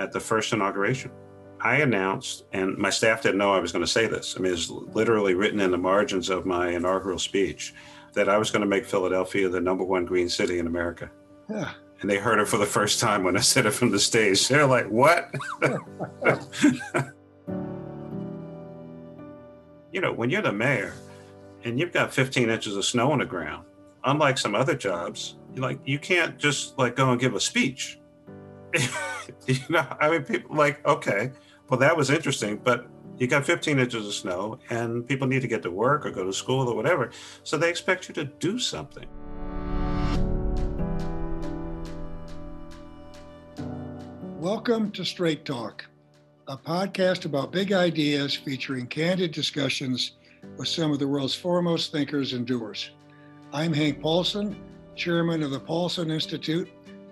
at the first inauguration. I announced, and my staff didn't know I was going to say this. I mean, it's literally written in the margins of my inaugural speech that I was going to make Philadelphia the number one green city in America. Yeah. And they heard it for the first time when I said it from the stage. They're like, what? you know, when you're the mayor and you've got 15 inches of snow on the ground, unlike some other jobs, like you can't just like go and give a speech. you know, I mean, people like, okay, well, that was interesting, but you got 15 inches of snow and people need to get to work or go to school or whatever. So they expect you to do something. Welcome to Straight Talk, a podcast about big ideas featuring candid discussions with some of the world's foremost thinkers and doers. I'm Hank Paulson, chairman of the Paulson Institute,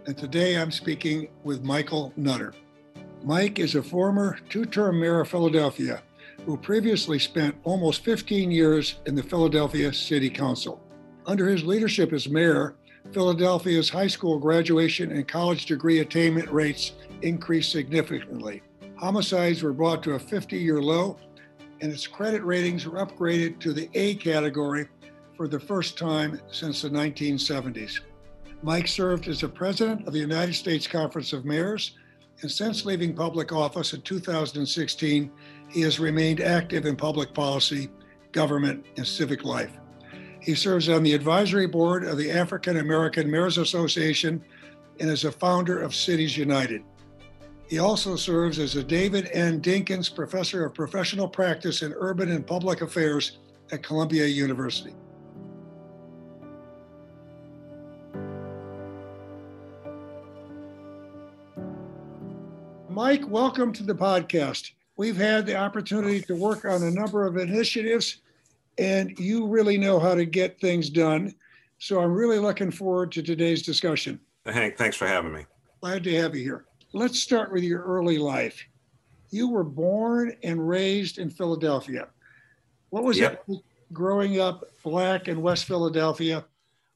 and today I'm speaking with Michael Nutter. Mike is a former two term mayor of Philadelphia who previously spent almost 15 years in the Philadelphia City Council. Under his leadership as mayor, Philadelphia's high school graduation and college degree attainment rates increased significantly. Homicides were brought to a 50 year low, and its credit ratings were upgraded to the A category for the first time since the 1970s. Mike served as the president of the United States Conference of Mayors and since leaving public office in 2016, he has remained active in public policy, government, and civic life. He serves on the advisory board of the African American Mayors Association and is a founder of Cities United. He also serves as a David N. Dinkins Professor of Professional Practice in Urban and Public Affairs at Columbia University. Mike, welcome to the podcast. We've had the opportunity to work on a number of initiatives, and you really know how to get things done. So I'm really looking forward to today's discussion. Hank, thanks for having me. Glad to have you here. Let's start with your early life. You were born and raised in Philadelphia. What was yep. it growing up black in West Philadelphia?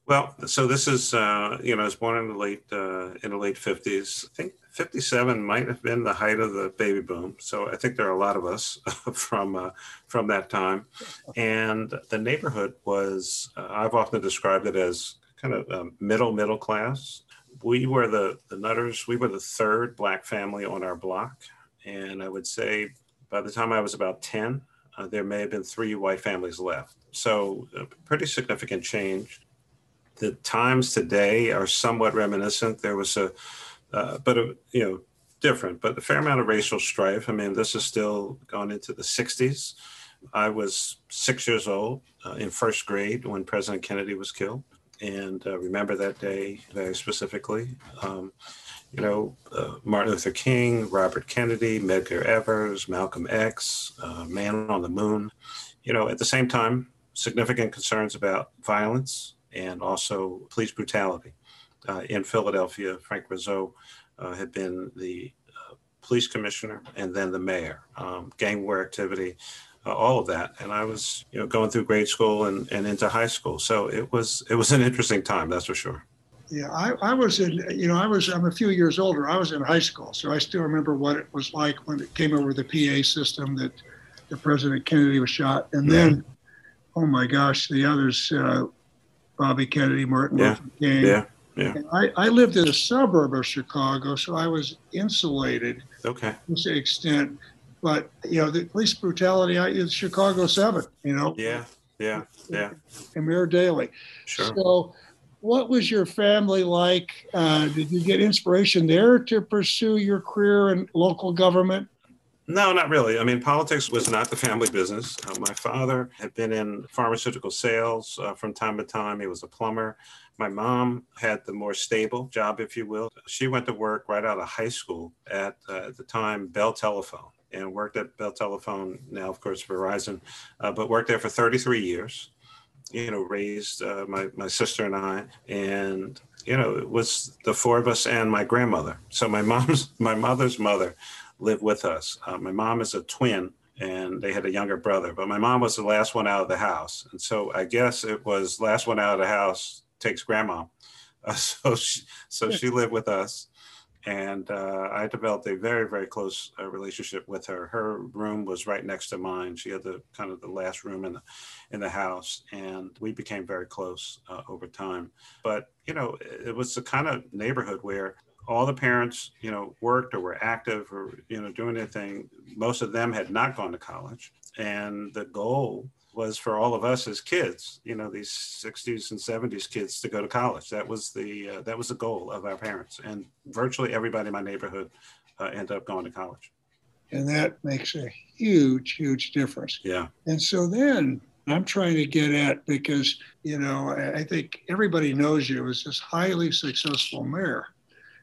Well, so this is uh, you know I was born in the late uh, in the late fifties. I think fifty seven might have been the height of the baby boom. So I think there are a lot of us from uh, from that time, and the neighborhood was uh, I've often described it as kind of um, middle middle class. We were the the Nutters. We were the third black family on our block, and I would say by the time I was about ten, uh, there may have been three white families left. So a pretty significant change the times today are somewhat reminiscent. There was a, uh, but a, you know, different, but a fair amount of racial strife. I mean, this is still gone into the 60s. I was six years old uh, in first grade when President Kennedy was killed, and uh, remember that day very specifically. Um, you know, uh, Martin Luther King, Robert Kennedy, Medgar Evers, Malcolm X, uh, Man on the Moon. You know, at the same time, significant concerns about violence and also police brutality. Uh, in Philadelphia, Frank Rizzo uh, had been the uh, police commissioner and then the mayor. Um, gang war activity, uh, all of that, and I was, you know, going through grade school and, and into high school. So it was it was an interesting time, that's for sure. Yeah, I, I was in, you know, I was, I'm a few years older. I was in high school, so I still remember what it was like when it came over the PA system that the President Kennedy was shot, and then, oh my gosh, the others. Uh, Bobby Kennedy, Martin yeah. Luther King. Yeah. Yeah. I, I lived in a suburb of Chicago, so I was insulated okay. to some extent. But, you know, the police brutality, I, it's Chicago 7, you know? Yeah, yeah, yeah. And Mayor Daley. Sure. So, what was your family like? Uh, did you get inspiration there to pursue your career in local government? No, not really. I mean, politics was not the family business. Uh, my father had been in pharmaceutical sales uh, from time to time. He was a plumber. My mom had the more stable job, if you will. She went to work right out of high school at, uh, at the time, Bell Telephone, and worked at Bell Telephone, now, of course, Verizon, uh, but worked there for 33 years. You know, raised uh, my, my sister and I, and you know, it was the four of us and my grandmother. So my mom's, my mother's mother lived with us. Uh, my mom is a twin and they had a younger brother, but my mom was the last one out of the house. And so I guess it was last one out of the house takes grandma. Uh, so she, so she lived with us. And uh, I developed a very, very close uh, relationship with her. Her room was right next to mine. She had the kind of the last room in the in the house, and we became very close uh, over time. But you know, it was the kind of neighborhood where all the parents, you know, worked or were active or you know doing their thing. Most of them had not gone to college, and the goal was for all of us as kids, you know, these 60s and 70s kids to go to college. That was the uh, that was the goal of our parents, and virtually everybody in my neighborhood uh, ended up going to college. And that makes a huge, huge difference. Yeah. And so then I'm trying to get at because you know I think everybody knows you as this highly successful mayor.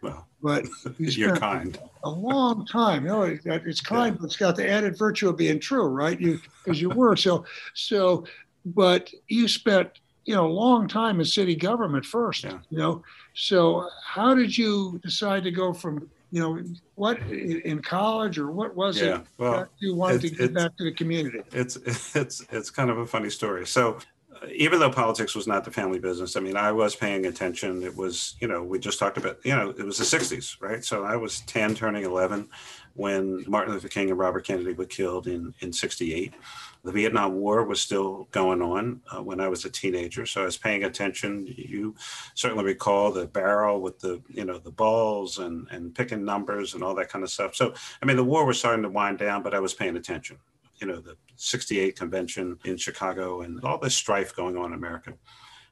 Well, but you are kind. A long time. You know, it's kind, yeah. but it's got the added virtue of being true, right? You because you were so so. But you spent you know a long time in city government first. Yeah. You know, so how did you decide to go from you know what in college or what was yeah. it well, you wanted to get back to the community? It's it's it's kind of a funny story. So even though politics was not the family business, I mean, I was paying attention. It was, you know, we just talked about, you know, it was the 60s, right? So I was 10, turning 11 when Martin Luther King and Robert Kennedy were killed in, in 68. The Vietnam War was still going on uh, when I was a teenager. So I was paying attention. You certainly recall the barrel with the, you know, the balls and, and picking numbers and all that kind of stuff. So, I mean, the war was starting to wind down, but I was paying attention you know, the 68 convention in Chicago and all this strife going on in America.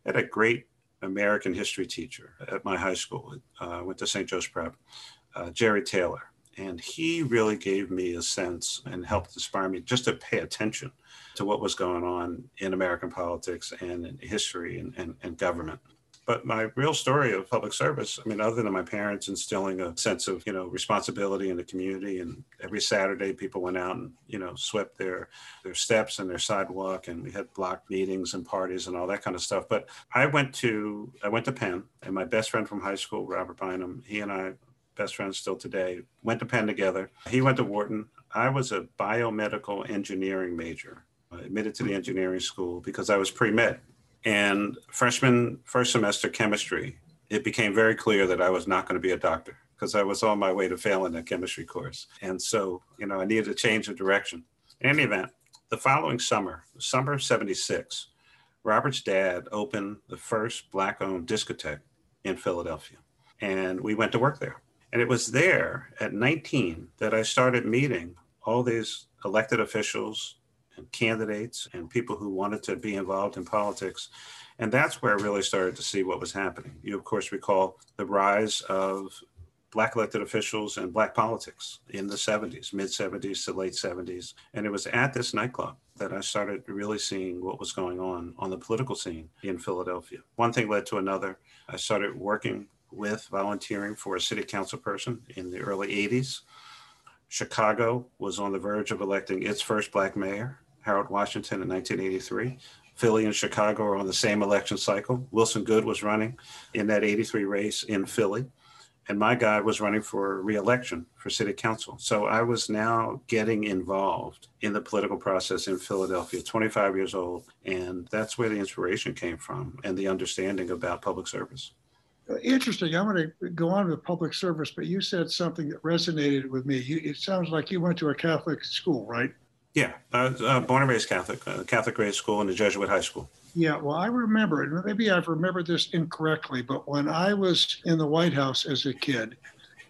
I had a great American history teacher at my high school. Uh, went to St. Joe's Prep, uh, Jerry Taylor. And he really gave me a sense and helped inspire me just to pay attention to what was going on in American politics and in history and, and, and government. But my real story of public service, I mean, other than my parents instilling a sense of, you know, responsibility in the community, and every Saturday people went out and, you know, swept their their steps and their sidewalk, and we had block meetings and parties and all that kind of stuff. But I went to I went to Penn, and my best friend from high school, Robert Bynum, he and I, best friends still today, went to Penn together. He went to Wharton. I was a biomedical engineering major. I admitted to the engineering school because I was pre med and freshman first semester chemistry, it became very clear that I was not going to be a doctor because I was on my way to failing that chemistry course. And so, you know, I needed a change of direction. In any event, the following summer, summer of 76, Robert's dad opened the first black owned discotheque in Philadelphia. And we went to work there. And it was there at 19 that I started meeting all these elected officials, candidates and people who wanted to be involved in politics. And that's where I really started to see what was happening. You, of course, recall the rise of Black elected officials and Black politics in the 70s, mid 70s to late 70s. And it was at this nightclub that I started really seeing what was going on on the political scene in Philadelphia. One thing led to another. I started working with volunteering for a city council person in the early 80s. Chicago was on the verge of electing its first Black mayor. Harold Washington in 1983. Philly and Chicago are on the same election cycle. Wilson Goode was running in that 83 race in Philly. And my guy was running for reelection for city council. So I was now getting involved in the political process in Philadelphia, 25 years old. And that's where the inspiration came from and the understanding about public service. Interesting. I'm going to go on with public service, but you said something that resonated with me. It sounds like you went to a Catholic school, right? Yeah, uh, uh, born and raised Catholic, uh, Catholic grade school and a Jesuit high school. Yeah, well, I remember it. Maybe I've remembered this incorrectly, but when I was in the White House as a kid,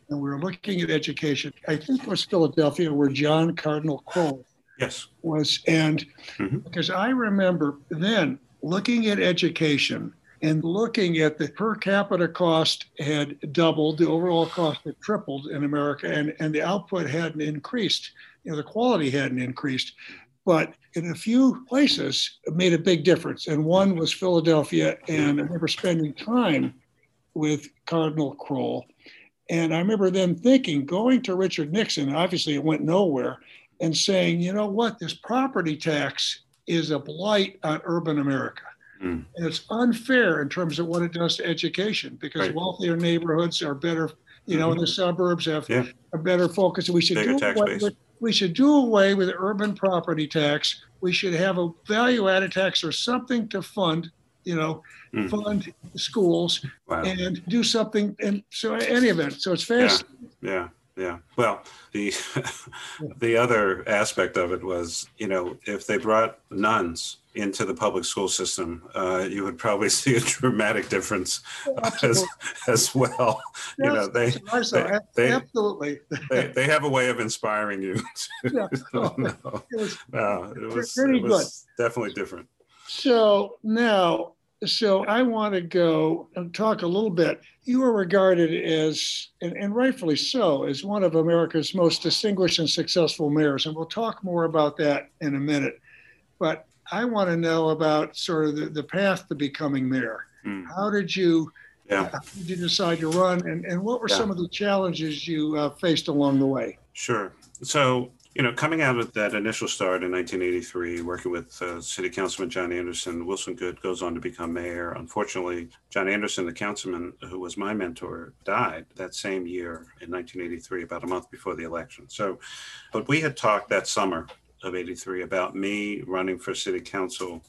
and we were looking at education, I think it was Philadelphia, where John Cardinal Krol yes was, and mm-hmm. because I remember then looking at education and looking at the per capita cost had doubled, the overall cost had tripled in America, and, and the output hadn't increased you know, the quality hadn't increased. But in a few places, it made a big difference. And one was Philadelphia. And I remember spending time with Cardinal Krol. And I remember them thinking, going to Richard Nixon, obviously it went nowhere, and saying, you know what, this property tax is a blight on urban America. Mm. And it's unfair in terms of what it does to education because right. wealthier neighborhoods are better, you know, mm-hmm. in the suburbs have yeah. a better focus. We should Bigger do tax base we should do away with urban property tax. We should have a value added tax or something to fund you know, mm. fund schools wow. and do something. And so any event, so it's fast. Yeah. yeah. Yeah. Well, the the other aspect of it was, you know, if they brought nuns into the public school system, uh, you would probably see a dramatic difference as, as well. Yes, you know, they, they, they, absolutely they, they have a way of inspiring you. yeah. no, it was, no, it was, pretty it was good. definitely different. So now so I want to go and talk a little bit. You are regarded as, and, and, rightfully so, as one of America's most distinguished and successful mayors. And we'll talk more about that in a minute. But I want to know about sort of the, the path to becoming mayor. Mm. How did you yeah. how did you decide to run and, and what were yeah. some of the challenges you uh, faced along the way? Sure. So you know, coming out of that initial start in 1983, working with uh, City Councilman John Anderson, Wilson Goode goes on to become mayor. Unfortunately, John Anderson, the councilman who was my mentor, died that same year in 1983, about a month before the election. So, but we had talked that summer of 83 about me running for city council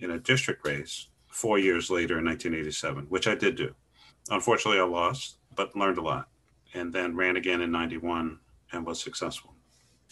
in a district race four years later in 1987, which I did do. Unfortunately, I lost, but learned a lot, and then ran again in 91 and was successful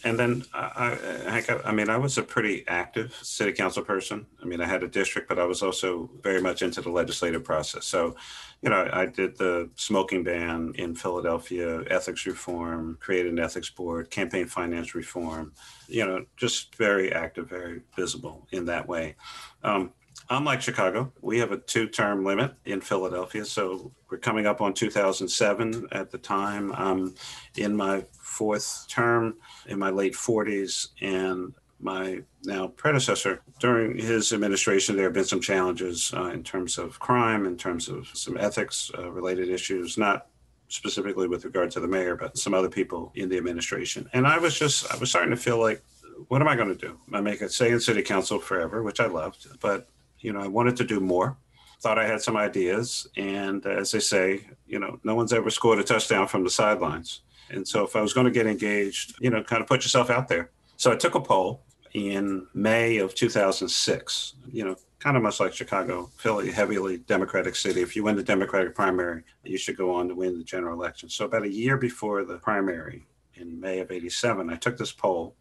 and then I, I, I mean, I was a pretty active city council person. I mean, I had a district, but I was also very much into the legislative process. So, you know, I did the smoking ban in Philadelphia, ethics reform, created an ethics board, campaign finance reform. You know, just very active, very visible in that way. Um, unlike Chicago, we have a two term limit in Philadelphia. So we're coming up on 2007 at the time. I'm in my fourth term in my late 40s. And my now predecessor, during his administration, there have been some challenges uh, in terms of crime, in terms of some ethics uh, related issues, not specifically with regard to the mayor, but some other people in the administration. And I was just, I was starting to feel like, what am I going to do? I make a say in city council forever, which I loved, but you know, I wanted to do more. Thought I had some ideas, and as they say, you know, no one's ever scored a touchdown from the sidelines. And so if I was going to get engaged, you know, kind of put yourself out there. So I took a poll in May of 2006, you know, kind of much like Chicago, Philly, heavily Democratic city. If you win the Democratic primary, you should go on to win the general election. So about a year before the primary in May of 87, I took this poll,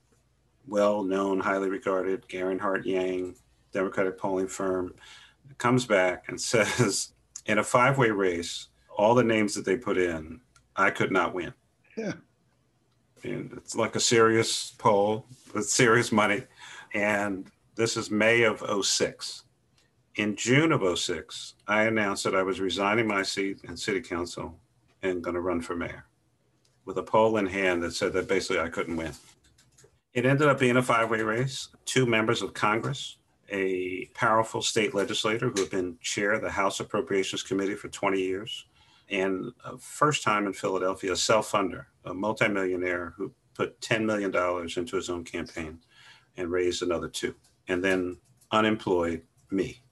well known, highly regarded, Garin Hart Yang, Democratic polling firm, comes back and says, in a five way race, all the names that they put in, I could not win. Yeah. And it's like a serious poll with serious money. And this is May of 06. In June of 06, I announced that I was resigning my seat in city council and going to run for mayor with a poll in hand that said that basically I couldn't win. It ended up being a five way race. Two members of Congress, a powerful state legislator who had been chair of the House Appropriations Committee for 20 years, and first time in Philadelphia, a self-funder, a multimillionaire who put $10 million into his own campaign and raised another two. And then unemployed me,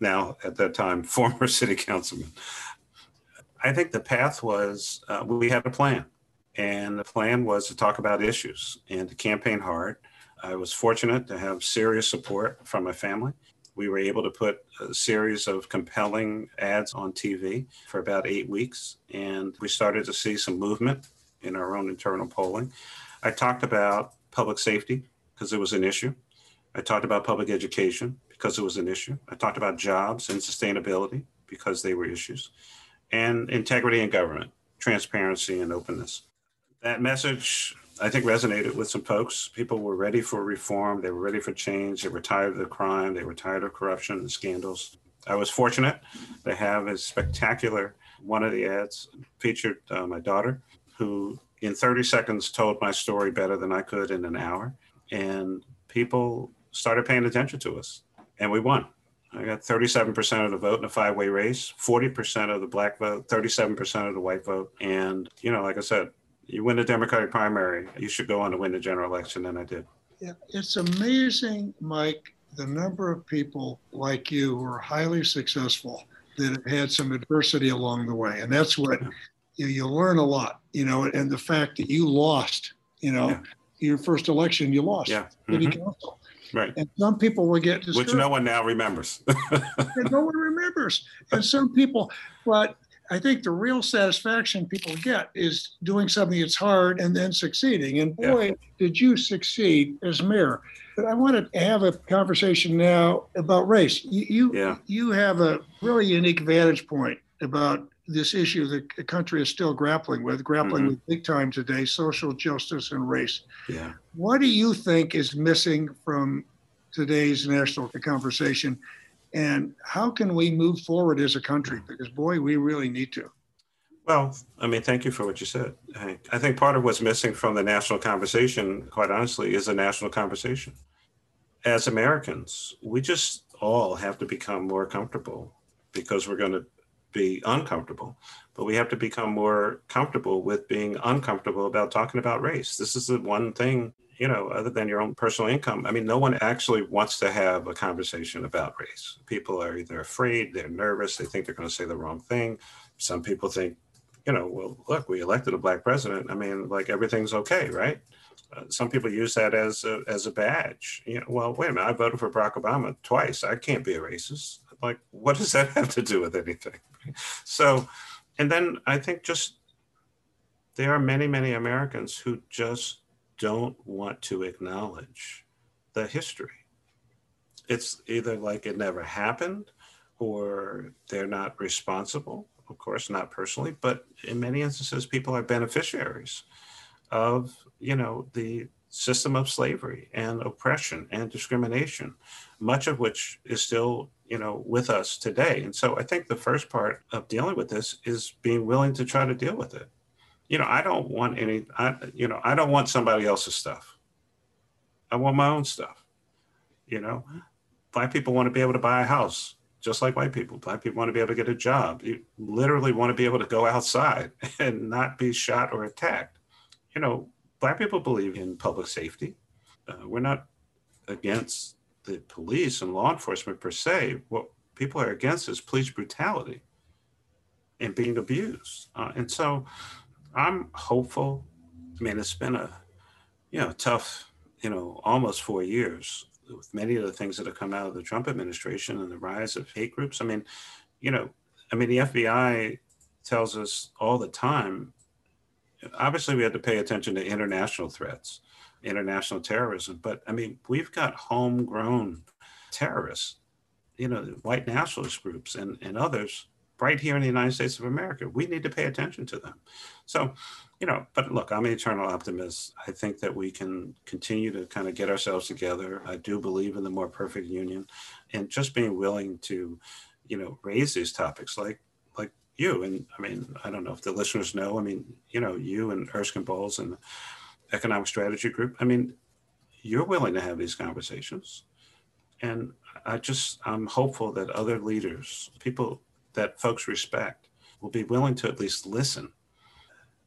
now at that time, former city councilman. I think the path was uh, we had a plan, and the plan was to talk about issues and to campaign hard. I was fortunate to have serious support from my family we were able to put a series of compelling ads on TV for about eight weeks, and we started to see some movement in our own internal polling. I talked about public safety because it was an issue. I talked about public education because it was an issue. I talked about jobs and sustainability because they were issues, and integrity in government, transparency and openness. That message I think resonated with some folks. People were ready for reform. They were ready for change. They were tired of the crime. They were tired of corruption and scandals. I was fortunate to have a spectacular one of the ads featured uh, my daughter, who in 30 seconds told my story better than I could in an hour. And people started paying attention to us, and we won. I got 37% of the vote in a five way race, 40% of the black vote, 37% of the white vote. And, you know, like I said, you win the Democratic primary, you should go on to win the general election, and I did. Yeah, it's amazing, Mike, the number of people like you who are highly successful that have had some adversity along the way, and that's what yeah. you, you learn a lot, you know. And the fact that you lost, you know, yeah. your first election, you lost yeah. city mm-hmm. council. Right. And some people will get discouraged. Which no one now remembers. no one remembers. And some people, but I think the real satisfaction people get is doing something that's hard and then succeeding. And boy, yeah. did you succeed as mayor. But I want to have a conversation now about race. You you, yeah. you have a really unique vantage point about this issue that the country is still grappling with, grappling mm-hmm. with big time today, social justice and race. Yeah. What do you think is missing from today's national conversation? And how can we move forward as a country? Because boy, we really need to. Well, I mean, thank you for what you said, Hank. I think part of what's missing from the national conversation, quite honestly, is a national conversation. As Americans, we just all have to become more comfortable because we're going to be uncomfortable, but we have to become more comfortable with being uncomfortable about talking about race. This is the one thing, you know, other than your own personal income. I mean, no one actually wants to have a conversation about race. People are either afraid, they're nervous, they think they're going to say the wrong thing. Some people think, you know, well, look, we elected a black president. I mean, like everything's okay, right? Uh, some people use that as a, as a badge. You know, well, wait a minute, I voted for Barack Obama twice. I can't be a racist. Like, what does that have to do with anything? So, and then I think just there are many, many Americans who just don't want to acknowledge the history. It's either like it never happened or they're not responsible, of course, not personally, but in many instances, people are beneficiaries of, you know, the system of slavery and oppression and discrimination, much of which is still you know with us today and so i think the first part of dealing with this is being willing to try to deal with it you know i don't want any i you know i don't want somebody else's stuff. I want my own stuff. You know black people want to be able to buy a house just like white people. Black people want to be able to get a job. You literally want to be able to go outside and not be shot or attacked. You know black people believe in public safety. Uh, we're not against the police and law enforcement per se. What people are against is police brutality and being abused. Uh, and so I'm hopeful. I mean, it's been a, you know, tough, you know, almost four years with many of the things that have come out of the Trump administration and the rise of hate groups. I mean, you know, I mean, the FBI tells us all the time, obviously we have to pay attention to international threats international terrorism. But I mean, we've got homegrown terrorists, you know, white nationalist groups and, and others right here in the United States of America. We need to pay attention to them. So, you know, but look, I'm an eternal optimist. I think that we can continue to kind of get ourselves together. I do believe in the more perfect union and just being willing to, you know, raise these topics like like you. And I mean, I don't know if the listeners know, I mean, you know, you and Erskine Bowles and economic strategy group. I mean, you're willing to have these conversations. And I just, I'm hopeful that other leaders, people that folks respect, will be willing to at least listen.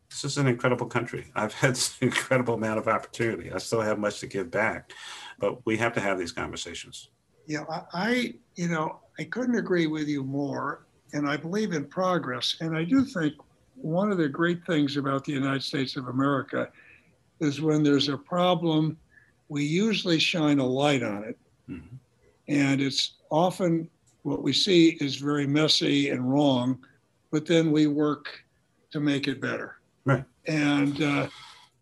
This is an incredible country. I've had an incredible amount of opportunity. I still have much to give back, but we have to have these conversations. Yeah, I, you know, I couldn't agree with you more. And I believe in progress. And I do think one of the great things about the United States of America is when there's a problem, we usually shine a light on it. Mm-hmm. And it's often what we see is very messy and wrong, but then we work to make it better. Right. And uh,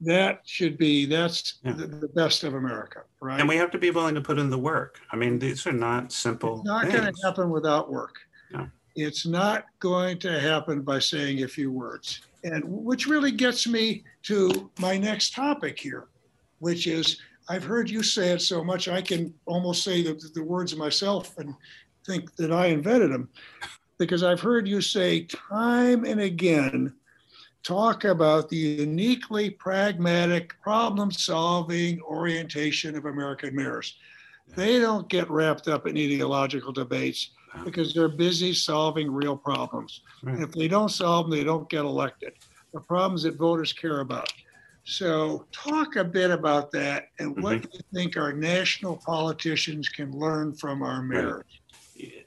that should be, that's yeah. the, the, best of America, right? And we have to be willing to put in the work. I mean, these are not simple. It's not going to happen without work. No. It's not going to happen by saying a few words and which really gets me to my next topic here, which is I've heard you say it so much I can almost say the, the words myself and think that I invented them, because I've heard you say time and again talk about the uniquely pragmatic problem solving orientation of American mayors. They don't get wrapped up in ideological debates because they're busy solving real problems. Right. If they don't solve them, they don't get elected. The problems that voters care about. So, talk a bit about that and mm-hmm. what you think our national politicians can learn from our mayors.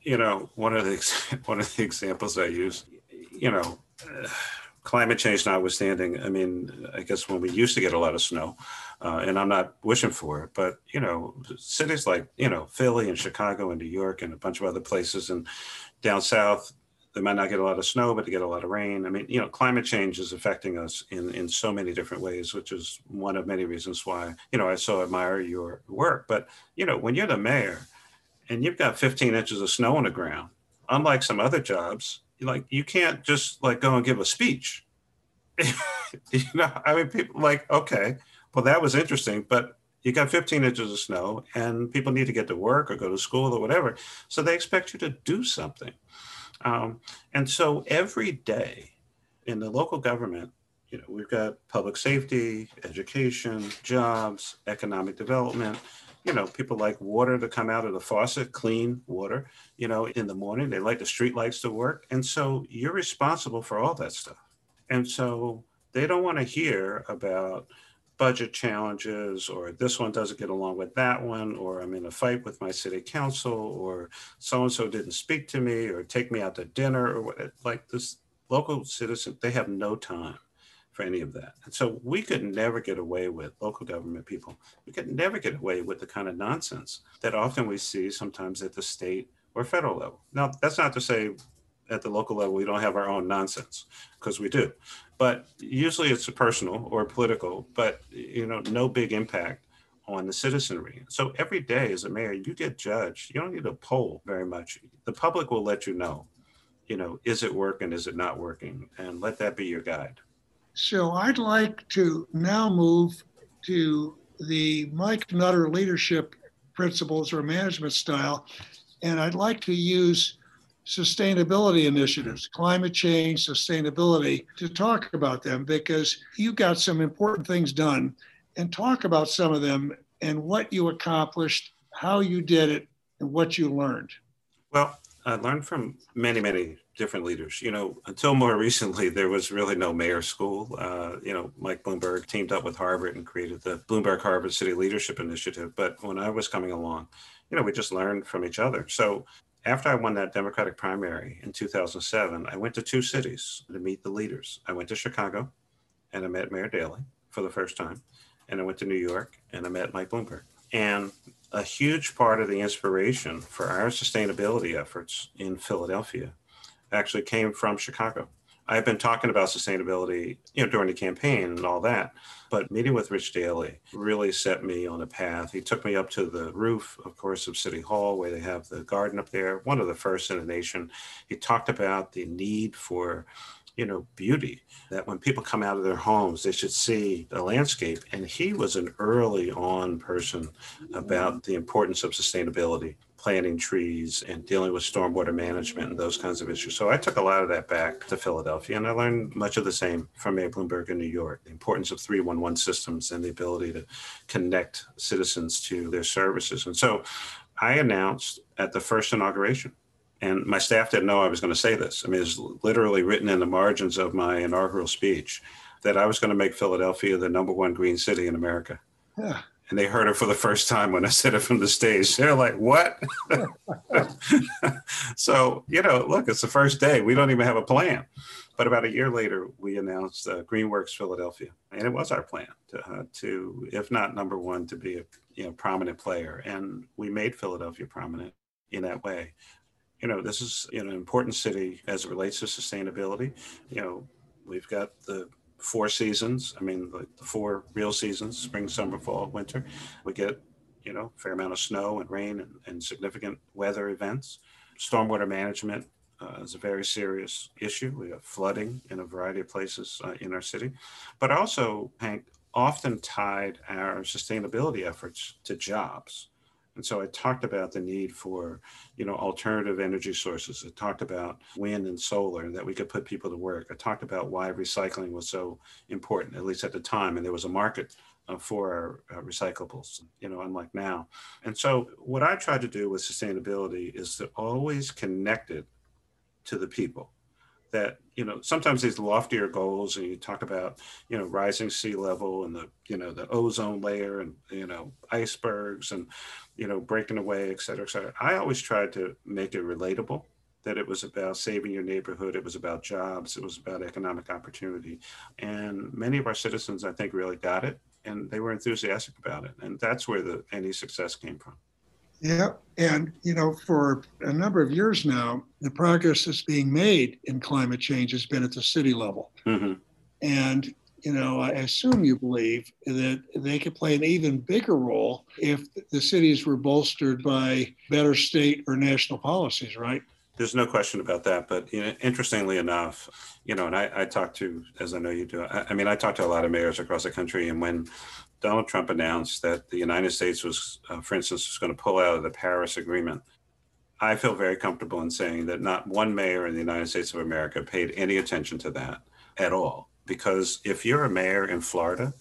You know, one of the one of the examples I use, you know, uh, climate change notwithstanding, I mean, I guess when we used to get a lot of snow, uh, and I'm not wishing for it, but you know, cities like you know Philly and Chicago and New York and a bunch of other places, and down south, they might not get a lot of snow, but they get a lot of rain. I mean, you know, climate change is affecting us in in so many different ways, which is one of many reasons why you know I so admire your work. But you know, when you're the mayor and you've got 15 inches of snow on the ground, unlike some other jobs, like you can't just like go and give a speech. you know, I mean, people like, okay, well, that was interesting, but you got 15 inches of snow and people need to get to work or go to school or whatever. So they expect you to do something. Um, and so every day in the local government, you know, we've got public safety, education, jobs, economic development, you know, people like water to come out of the faucet, clean water, you know, in the morning. They like the street lights to work. And so you're responsible for all that stuff. And so they don't want to hear about budget challenges or this one doesn't get along with that one or I'm in a fight with my city council or so and so didn't speak to me or take me out to dinner or what like this local citizen they have no time for any of that. And so we could never get away with local government people. We could never get away with the kind of nonsense that often we see sometimes at the state or federal level. Now, that's not to say at the local level we don't have our own nonsense because we do. But usually it's personal or political, but you know, no big impact on the citizenry. So every day as a mayor, you get judged. You don't need a poll very much. The public will let you know, you know, is it working, is it not working? And let that be your guide. So I'd like to now move to the Mike Nutter leadership principles or management style. And I'd like to use sustainability initiatives, climate change, sustainability, to talk about them because you got some important things done and talk about some of them and what you accomplished, how you did it, and what you learned. Well, I learned from many, many different leaders. You know, until more recently, there was really no mayor school. Uh, you know, Mike Bloomberg teamed up with Harvard and created the Bloomberg Harvard City Leadership Initiative. But when I was coming along, you know, we just learned from each other. So after I won that Democratic primary in 2007, I went to two cities to meet the leaders. I went to Chicago and I met Mayor Daley for the first time. And I went to New York and I met Mike Bloomberg. And a huge part of the inspiration for our sustainability efforts in Philadelphia actually came from Chicago. I've been talking about sustainability, you know, during the campaign and all that, but meeting with Rich Daley really set me on a path. He took me up to the roof, of course, of City Hall, where they have the garden up there, one of the first in the nation. He talked about the need for you know, beauty that when people come out of their homes, they should see the landscape. And he was an early on person about the importance of sustainability, planting trees and dealing with stormwater management and those kinds of issues. So I took a lot of that back to Philadelphia and I learned much of the same from Mayor Bloomberg in New York, the importance of 311 systems and the ability to connect citizens to their services. And so I announced at the first inauguration and my staff didn't know I was going to say this. I mean, it's literally written in the margins of my inaugural speech that I was going to make Philadelphia the number one green city in America. Yeah. And they heard it for the first time when I said it from the stage. They're like, what? so, you know, look, it's the first day. We don't even have a plan. But about a year later, we announced uh, Greenworks Philadelphia. And it was our plan to, uh, to, if not number one, to be a you know, prominent player. And we made Philadelphia prominent in that way you know, this is you know, an important city as it relates to sustainability. You know, we've got the four seasons. I mean, the, the four real seasons: spring, summer, fall, winter. We get you know, fair amount of snow and rain and, and significant weather events. Stormwater management uh, is a very serious issue. We have flooding in a variety of places uh, in our city, but also, Hank, often tied our sustainability efforts to jobs. And so I talked about the need for, you know, alternative energy sources. I talked about wind and solar and that we could put people to work. I talked about why recycling was so important, at least at the time, and there was a market uh, for uh, recyclables, you know, unlike now. And so what I tried to do with sustainability is to always connect it to the people that you know sometimes these loftier goals and you talk about you know rising sea level and the you know the ozone layer and you know icebergs and you know breaking away et cetera et cetera i always tried to make it relatable that it was about saving your neighborhood, it was about jobs, it was about economic opportunity. And many of our citizens, I think, really got it and they were enthusiastic about it. And that's where the any success came from. Yeah. And, you know, for a number of years now, the progress that's being made in climate change has been at the city level. Mm-hmm. And, you know, I assume you believe that they could play an even bigger role if the cities were bolstered by better state or national policies, right? There's no question about that. But you know, interestingly enough, you know, and I, I talk to, as I know you do, I, I mean, I talk to a lot of mayors across the country. And when Donald Trump announced that the United States was, uh, for instance, was going to pull out of the Paris Agreement, I feel very comfortable in saying that not one mayor in the United States of America paid any attention to that at all. Because if you're a mayor in Florida,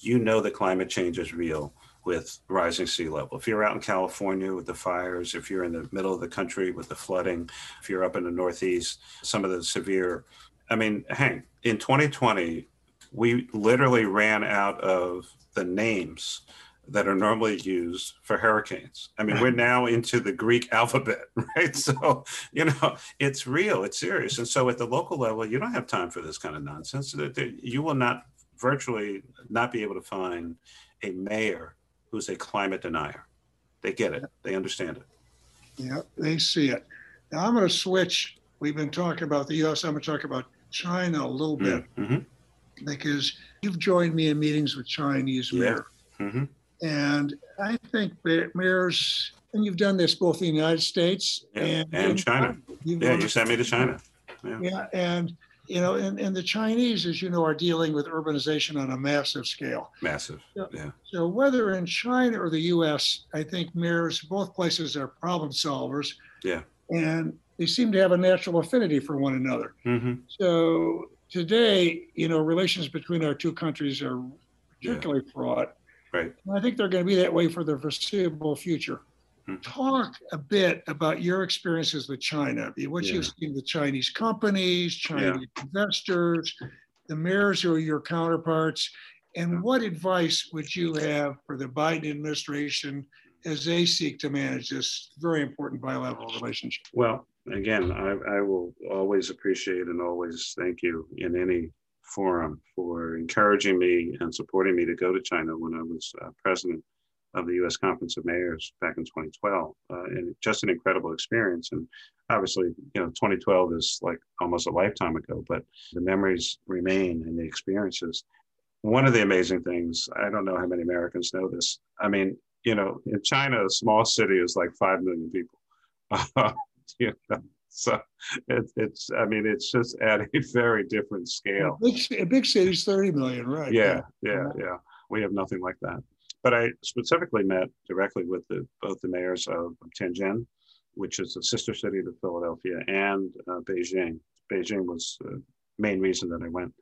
you know that climate change is real with rising sea level. If you're out in California with the fires, if you're in the middle of the country with the flooding, if you're up in the Northeast, some of the severe, I mean, Hank, in 2020, we literally ran out of the names that are normally used for hurricanes. I mean, we're now into the Greek alphabet, right? So, you know, it's real, it's serious. And so at the local level, you don't have time for this kind of nonsense. You will not virtually not be able to find a mayor who's a climate denier. They get it, they understand it. Yeah, they see it. Now I'm going to switch. We've been talking about the US, I'm going to talk about China a little bit mm-hmm. Because you've joined me in meetings with Chinese yeah. mayors. Mm-hmm. And I think that mayors, and you've done this both in the United States yeah. and, and China. Yeah, you sent me to China. Yeah, yeah and you know, and, and the Chinese, as you know, are dealing with urbanization on a massive scale. Massive, so, yeah. So whether in China or the U.S., I think mayors, both places are problem solvers. Yeah. And they seem to have a natural affinity for one another. Mm-hmm. So today, you know, relations between our two countries are particularly yeah. fraught. Right. And I think they're going to be that way for the foreseeable future. Hmm. Talk a bit about your experiences with China, what yeah. you've seen with Chinese companies, Chinese yeah. investors, the mayors who are your counterparts, and what advice would you have for the Biden administration as they seek to manage this very important bilateral relationship? Well, again, I, I will always appreciate and always thank you in any forum for encouraging me and supporting me to go to China when I was uh, president of the U.S. Conference of Mayors back in 2012, uh, and just an incredible experience. And obviously, you know, 2012 is like almost a lifetime ago, but the memories remain and the experiences. One of the amazing things, I don't know how many Americans know this. I mean, you know, in China, a small city is like five million people. you know, so it, it's, I mean, it's just at a very different scale. A big, a big city is 30 million, right? Yeah, yeah, yeah. We have nothing like that. But I specifically met directly with the, both the mayors of Tianjin, which is a sister city to Philadelphia, and uh, Beijing. Beijing was the main reason that I went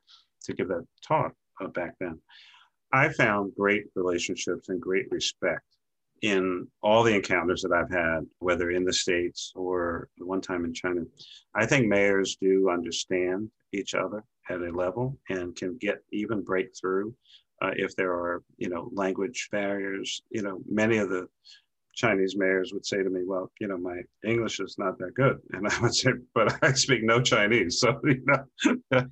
to give that talk uh, back then. I found great relationships and great respect in all the encounters that I've had, whether in the States or one time in China. I think mayors do understand each other at a level and can get even breakthrough uh, if there are, you know, language barriers. You know, many of the Chinese mayors would say to me, "Well, you know, my English is not that good," and I would say, "But I speak no Chinese, so you know,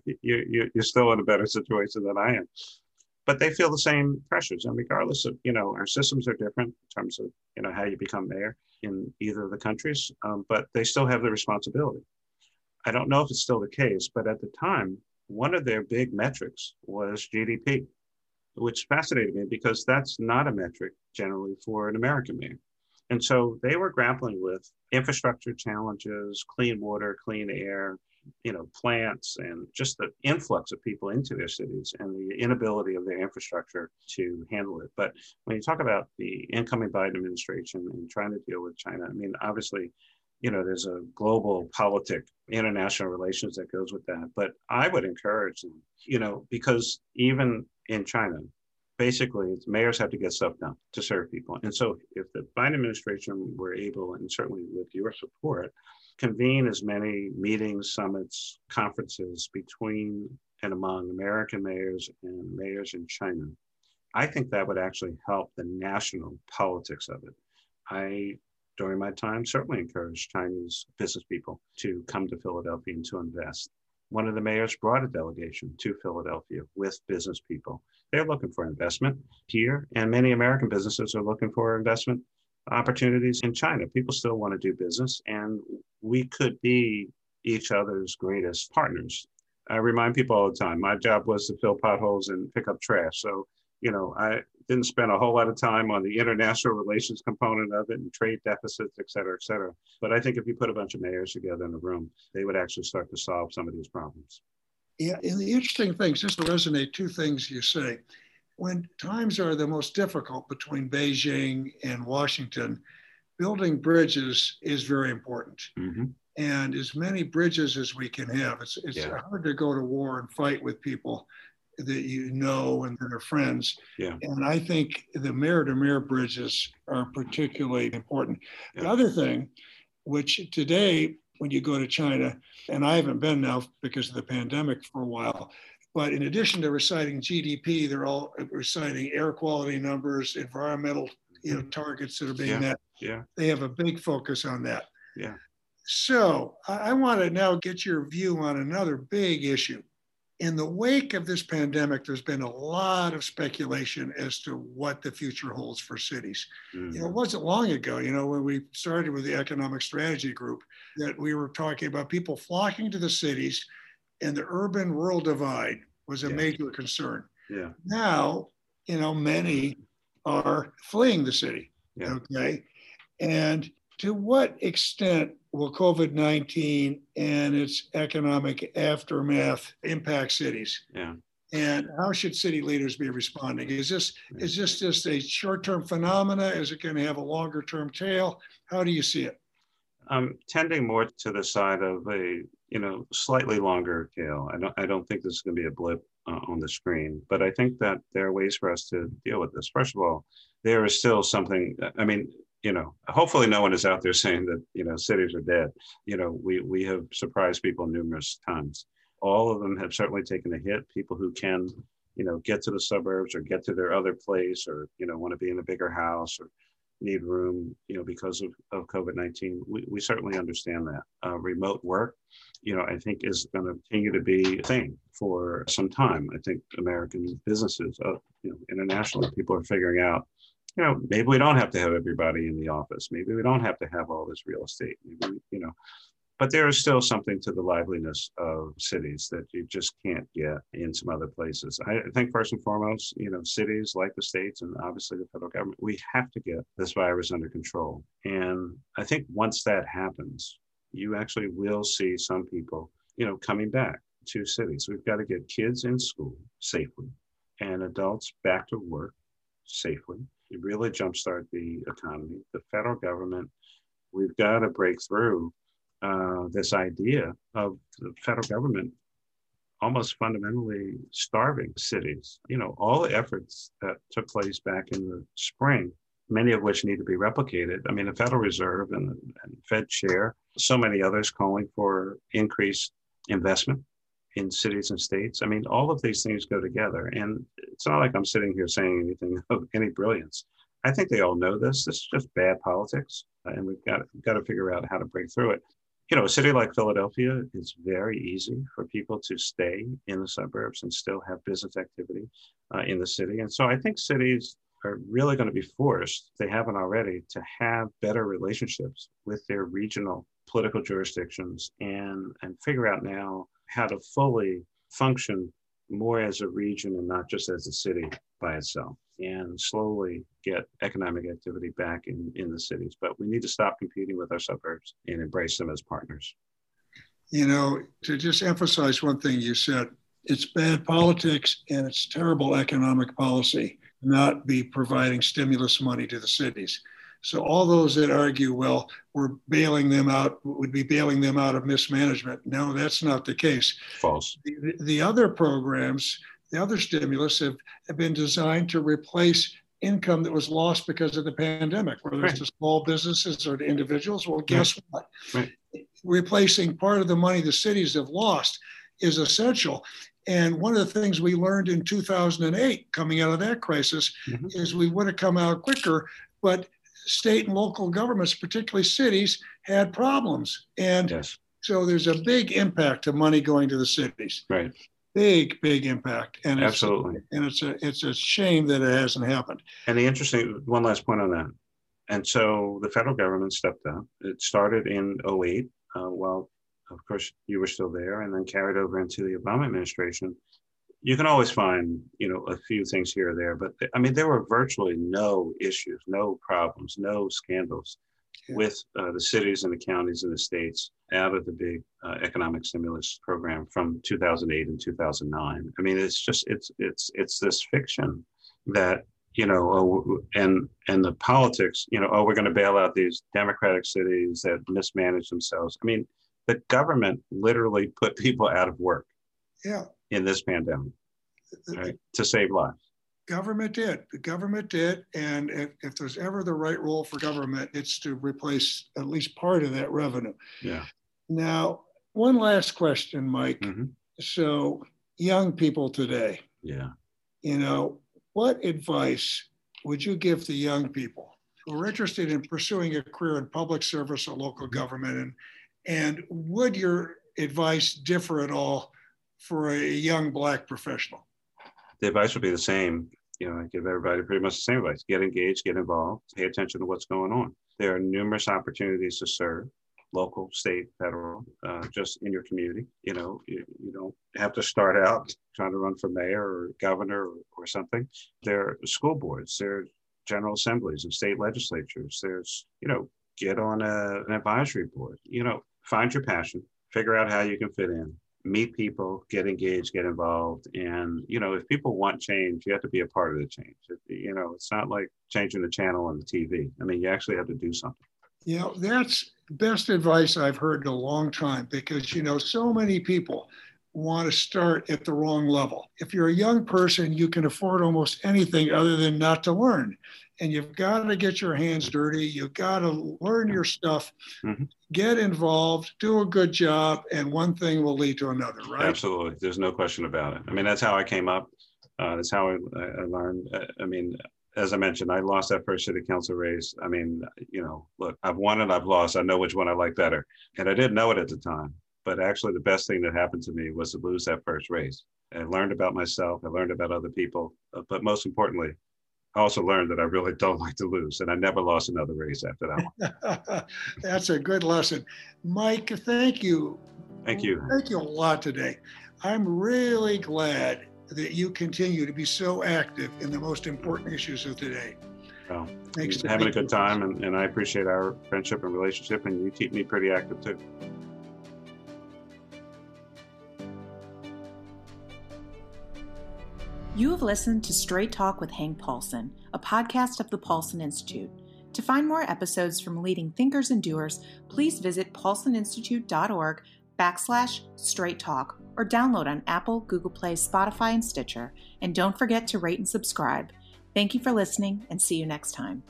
you, you you're still in a better situation than I am." But they feel the same pressures, and regardless of you know, our systems are different in terms of you know how you become mayor in either of the countries, um, but they still have the responsibility. I don't know if it's still the case, but at the time, one of their big metrics was GDP, which fascinated me because that's not a metric generally for an American mayor. And so they were grappling with infrastructure challenges, clean water, clean air, you know, plants, and just the influx of people into their cities and the inability of their infrastructure to handle it. But when you talk about the incoming Biden administration and trying to deal with China, I mean, obviously, you know, there's a global politic, international relations that goes with that. But I would encourage them, you know, because even in China, basically mayors have to get stuff done to serve people. And so if the Biden administration were able, and certainly with your support, convene as many meetings, summits, conferences between and among American mayors and mayors in China, I think that would actually help the national politics of it. I during my time, certainly encouraged Chinese business people to come to Philadelphia and to invest. One of the mayors brought a delegation to Philadelphia with business people. They're looking for investment here, and many American businesses are looking for investment opportunities in China. People still want to do business, and we could be each other's greatest partners. I remind people all the time my job was to fill potholes and pick up trash. So, you know, I didn't spend a whole lot of time on the international relations component of it and trade deficits, et cetera, et cetera. But I think if you put a bunch of mayors together in a room, they would actually start to solve some of these problems. Yeah, and the interesting things, just to resonate two things you say when times are the most difficult between Beijing and Washington, building bridges is very important. Mm-hmm. And as many bridges as we can have. It's, it's yeah. hard to go to war and fight with people that you know and that are friends. Yeah. And I think the mayor to mayor bridges are particularly important. Yeah. The other thing, which today, when you go to China, and I haven't been now because of the pandemic for a while, but in addition to reciting GDP, they're all reciting air quality numbers, environmental you know, mm-hmm. targets that are being yeah. met. Yeah. They have a big focus on that. Yeah. So I, I want to now get your view on another big issue. In the wake of this pandemic, there's been a lot of speculation as to what the future holds for cities. Mm-hmm. You know, it wasn't long ago, you know, when we started with the economic strategy group, that we were talking about people flocking to the cities and the urban rural divide was a yeah. major concern. Yeah. Now, you know, many are fleeing the city. Yeah. Okay. And to what extent will COVID 19 and its economic aftermath impact cities? Yeah. And how should city leaders be responding? Is this is this just a short-term phenomena? Is it going to have a longer-term tail? How do you see it? I'm tending more to the side of a you know, slightly longer tail. I don't, I don't think this is going to be a blip uh, on the screen, but I think that there are ways for us to deal with this. First of all, there is still something. I mean, you know, hopefully no one is out there saying that you know cities are dead. You know, we we have surprised people numerous times. All of them have certainly taken a hit. People who can, you know, get to the suburbs or get to their other place or you know want to be in a bigger house or need room, you know, because of, of COVID-19. We, we certainly understand that. Uh, remote work, you know, I think is going to continue to be a thing for some time. I think American businesses, uh, you know, internationally, people are figuring out, you know, maybe we don't have to have everybody in the office. Maybe we don't have to have all this real estate. Maybe, you know, but there is still something to the liveliness of cities that you just can't get in some other places. I think first and foremost, you know, cities like the states and obviously the federal government, we have to get this virus under control. And I think once that happens, you actually will see some people, you know, coming back to cities. We've got to get kids in school safely and adults back to work safely. It really jumpstart the economy. The federal government, we've got to break through uh, this idea of the federal government almost fundamentally starving cities. You know, all the efforts that took place back in the spring, many of which need to be replicated. I mean, the Federal Reserve and, and Fed chair, so many others calling for increased investment in cities and states. I mean, all of these things go together. And it's not like I'm sitting here saying anything of any brilliance. I think they all know this. This is just bad politics, and we've got, we've got to figure out how to break through it you know, a city like Philadelphia is very easy for people to stay in the suburbs and still have business activity uh, in the city. And so I think cities are really going to be forced, they haven't already, to have better relationships with their regional political jurisdictions and, and figure out now how to fully function more as a region and not just as a city by itself and slowly get economic activity back in, in the cities. But we need to stop competing with our suburbs and embrace them as partners. You know, to just emphasize one thing you said, it's bad politics and it's terrible economic policy not be providing stimulus money to the cities. So all those that argue, well, we're bailing them out, would be bailing them out of mismanagement. No, that's not the case. False. The, the other programs the other stimulus have, have been designed to replace income that was lost because of the pandemic, whether right. it's to small businesses or to individuals. Well, guess right. what? Right. Replacing part of the money the cities have lost is essential. And one of the things we learned in 2008 coming out of that crisis mm-hmm. is we would have come out quicker, but state and local governments, particularly cities, had problems. And Yes, so there's a big impact to money going to the cities. right. Big, big impact. And it's, Absolutely. and it's a it's a shame that it hasn't happened. And the interesting, one last point on that. And so the federal government stepped up. It started in 08, uh, while, of course, you were still there, and then carried over into the Obama administration. You can always find, you know, a few things here or there, but I mean, there were virtually no issues, no problems, no scandals Yeah. with uh, the cities and the counties and the states out of the big uh, economic stimulus program from 2008 and 2009. I mean, it's just it's it's it's this fiction that you know, oh, and and the politics, you know, oh, we're going to bail out these democratic cities that mismanage themselves. I mean, the government literally put people out of work Yeah. in this pandemic, right, to save lives. Government did. The government did. And if, if there's ever the right role for government, it's to replace at least part of that revenue. Yeah. Now, one last question, Mike. Mhm. So, young people today, Yeah. you know, what advice would you give to young people who are interested in pursuing a career in public service or local government? And, and would your advice differ at all for a young Black professional? The advice would be the same. You know, I give everybody pretty much the same advice: get engaged, get involved, pay attention to what's going on. There are numerous opportunities to serve, local, state, federal, uh, just in your community. You know, you, you don't have to start out trying to run for mayor or governor or, or something. There are school boards, there are general assemblies and state legislatures. There's, you know, get on a, an advisory board. You know, find your passion, figure out how you can fit in, meet people, get engaged, get involved. And, you know, if people want change, you have to be a part of the change. You know, it's not like changing the channel on the TV. I mean, you actually have to do something. Know, that's best advice I've heard in a long time because, you know, so many people want to start at the wrong level. If you're a young person, you can afford almost anything other than not to learn. And you've got to get your hands dirty. You've got to learn your stuff, Mhm. get involved, do a good job, and one thing will lead to another, right? Absolutely. There's no question about it. I mean, that's how I came up. Uh, that's how I, I learned. Uh, I mean, as I mentioned, I lost that first city council race. I mean, you know, look, I've won and I've lost. I know which one I like better. And I didn't know it at the time. But actually, the best thing that happened to me was to lose that first race. I learned about myself. I learned about other people. Uh, but most importantly, I also learned that I really don't like to lose. And I never lost another race after that one. That's a good lesson. Mike, thank you. Thank you. Thank you a lot today. I'm really glad that you continue to be so active in the most important issues of today. Well, Makes having a good time. And, and I appreciate our friendship and relationship. And you keep me pretty active too. You have listened to Straight Talk with Hank Paulson, a podcast of the Paulson Institute. To find more episodes from leading thinkers and doers, please visit paulsoninstitute.org backslash straight talk or download on Apple, Google Play, Spotify, and Stitcher. And don't forget to rate and subscribe. Thank you for listening and see you next time.